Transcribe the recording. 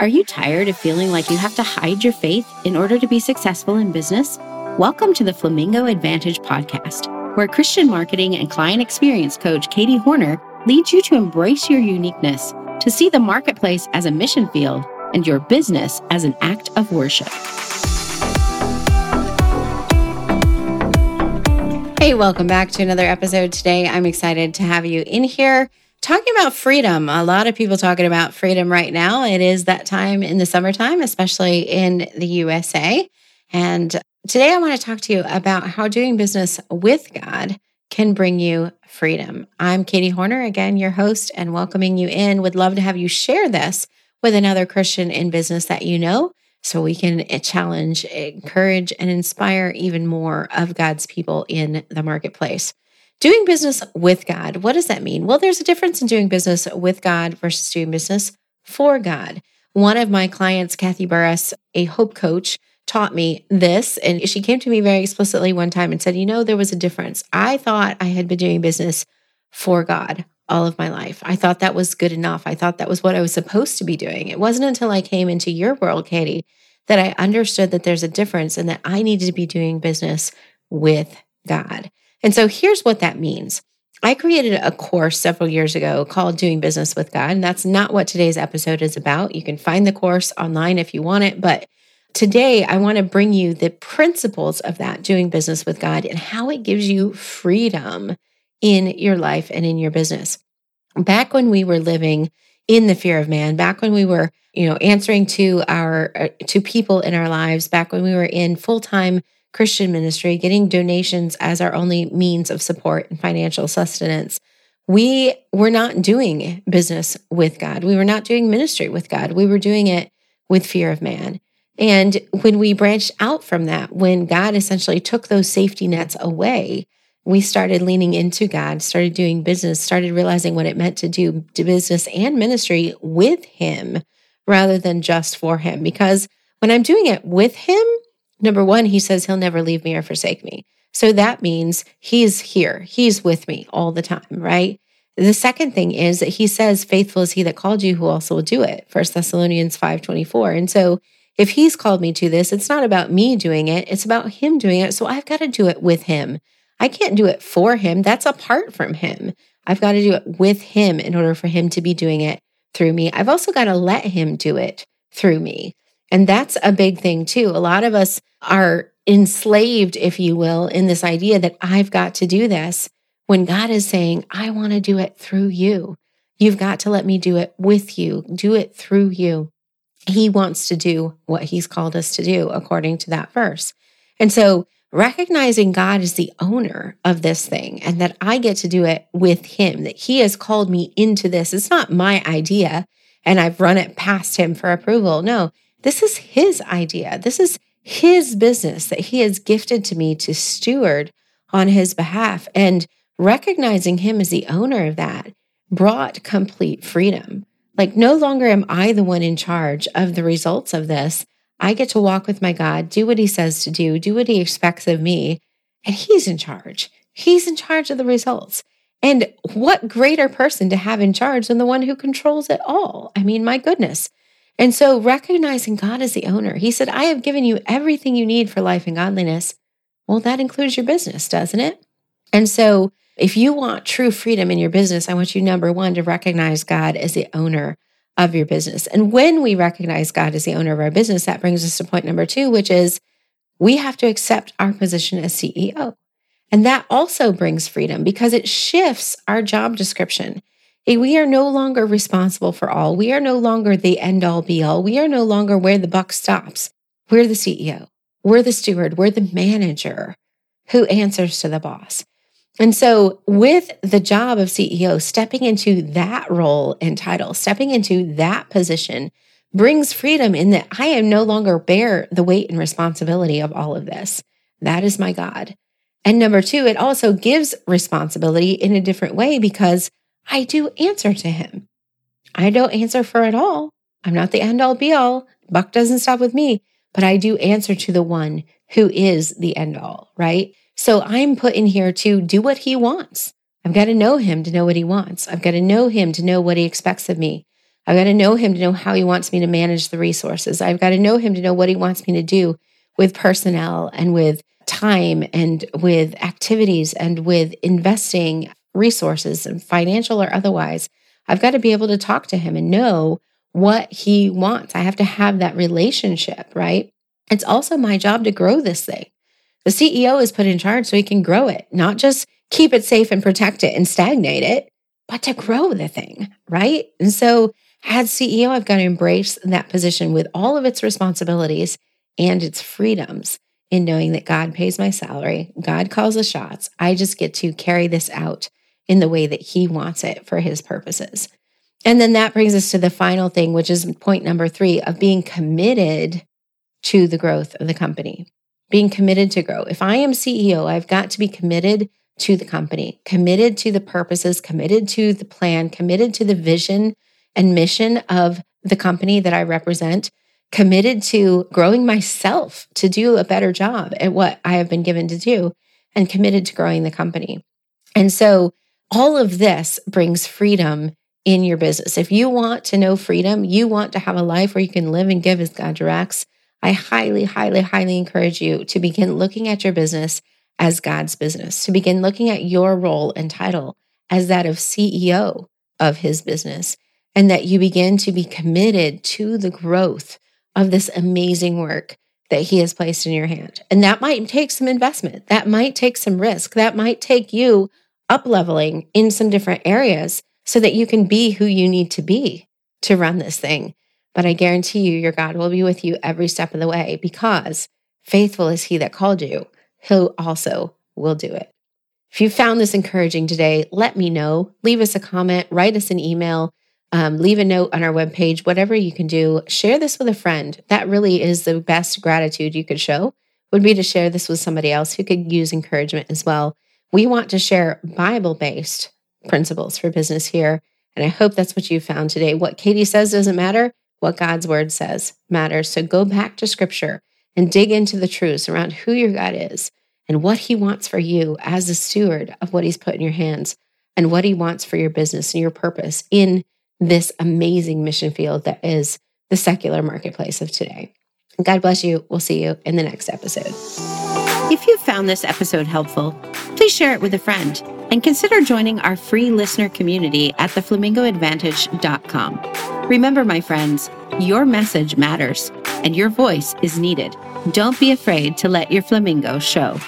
Are you tired of feeling like you have to hide your faith in order to be successful in business? Welcome to the Flamingo Advantage podcast, where Christian marketing and client experience coach Katie Hornor leads you to embrace your uniqueness, to see the marketplace as a mission field and your business as an act of worship. Hey, welcome back to another episode today. I'm excited to have you in here talking about freedom. A lot of people talking about freedom right now. It is that time in the summertime, especially in the USA. And today I want to talk to you about how doing business with God can bring you freedom. I'm Katie Hornor, again, your host, and welcoming you in. Would love to have you share this with another Christian in business that you know so we can challenge, encourage, and inspire even more of God's people in the marketplace. Doing business with God, what does that mean? Well, there's a difference in doing business with God versus doing business for God. One of my clients, Kathy Burris, a hope coach, taught me this. And she came to me very explicitly one time and said, You know, there was a difference. I thought I had been doing business for God all of my life. I thought that was good enough. I thought that was what I was supposed to be doing. It wasn't until I came into your world, Katie, that I understood that there's a difference and that I needed to be doing business with God. And so here's what that means. I created a course several years ago called Doing Business with God. And that's not what today's episode is about. You can find the course online if you want it. But today, I want to bring you the principles of that doing business with God and how it gives you freedom in your life and in your business. Back when we were living in the fear of man, back when we were, you know, answering to our uh, to people in our lives, back when we were in full-time Christian ministry, getting donations as our only means of support and financial sustenance. We were not doing business with God. We were not doing ministry with God. We were doing it with fear of man. And when we branched out from that, when God essentially took those safety nets away, we started leaning into God, started doing business, started realizing what it meant to do business and ministry with Him rather than just for Him. Because when I'm doing it with Him, Number one, he says he'll never leave me or forsake me. So that means he's here, he's with me all the time, right? The second thing is that he says, faithful is he that called you who also will do it. First Thessalonians 5:24. And so if he's called me to this, it's not about me doing it, it's about him doing it. So I've got to do it with him. I can't do it for him. That's apart from him. I've got to do it with him in order for him to be doing it through me. I've also got to let him do it through me. And that's a big thing too. A lot of us are enslaved, if you will, in this idea that I've got to do this when God is saying, I want to do it through you. You've got to let me do it with you, do it through you. He wants to do what he's called us to do according to that verse. And so recognizing God is the owner of this thing and that I get to do it with him, that he has called me into this. It's not my idea and I've run it past him for approval. No, this is his idea. This is his business that he has gifted to me to steward on his behalf. And recognizing him as the owner of that brought complete freedom. Like, no longer am I the one in charge of the results of this. I get to walk with my God, do what he says to do, do what he expects of me, and he's in charge. He's in charge of the results. And what greater person to have in charge than the one who controls it all? I mean, my goodness. And so recognizing God as the owner, he said, I have given you everything you need for life and godliness. Well, that includes your business, doesn't it? And so if you want true freedom in your business, I want you, number one, to recognize God as the owner of your business. And when we recognize God as the owner of our business, that brings us to point number two, which is we have to accept our position as CEO. And that also brings freedom because it shifts our job description. We are no longer responsible for all. We are no longer the end all be all. We are no longer where the buck stops. We're the CEO. We're the steward. We're the manager who answers to the boss. And so, with the job of CEO, stepping into that role and title, stepping into that position brings freedom in that I am no longer bear the weight and responsibility of all of this. That is my God. And number two, it also gives responsibility in a different way because I do answer to him. I don't answer for it all. I'm not the end all be all. Buck doesn't stop with me, but I do answer to the one who is the end all, right? So I'm put in here to do what he wants. I've got to know him to know what he wants. I've got to know him to know what he expects of me. I've got to know him to know how he wants me to manage the resources. I've got to know him to know what he wants me to do with personnel and with time and with activities and with investing resources and financial or otherwise. I've got to be able to talk to him and know what he wants. I have to have that relationship, right? It's also my job to grow this thing. The CEO is put in charge so he can grow it, not just keep it safe and protect it and stagnate it, but to grow the thing, right? And so, as CEO, I've got to embrace that position with all of its responsibilities and its freedoms in knowing that God pays my salary, God calls the shots. I just get to carry this out in the way that He wants it for His purposes. And then that brings us to the final thing, which is point number three of being committed to the growth of the company, being committed to grow. If I am CEO, I've got to be committed to the company, committed to the purposes, committed to the plan, committed to the vision and mission of the company that I represent, committed to growing myself to do a better job at what I have been given to do, and committed to growing the company. And so all of this brings freedom in your business. If you want to know freedom, you want to have a life where you can live and give as God directs, I highly, highly, highly encourage you to begin looking at your business as God's business, to begin looking at your role and title as that of CEO of his business, and that you begin to be committed to the growth of this amazing work that he has placed in your hand. And that might take some investment, that might take some risk, that might take you up leveling in some different areas so that you can be who you need to be to run this thing. But I guarantee you, your God will be with you every step of the way because faithful is he that called you. He'll also will do it. If you found this encouraging today, let me know. Leave us a comment, write us an email, um, leave a note on our webpage, whatever you can do. Share this with a friend. That really is the best gratitude you could show, would be to share this with somebody else who could use encouragement as well. We want to share Bible based principles for business here. And I hope that's what you found today. What Katie says doesn't matter. What God's word says matters. So go back to scripture and dig into the truths around who your God is and what he wants for you as a steward of what he's put in your hands and what he wants for your business and your purpose in this amazing mission field that is the secular marketplace of today. God bless you. We'll see you in the next episode. If you found this episode helpful, please share it with a friend and consider joining our free listener community at theflamingoadvantage.com. Remember, my friends, your message matters and your voice is needed. Don't be afraid to let your flamingo show.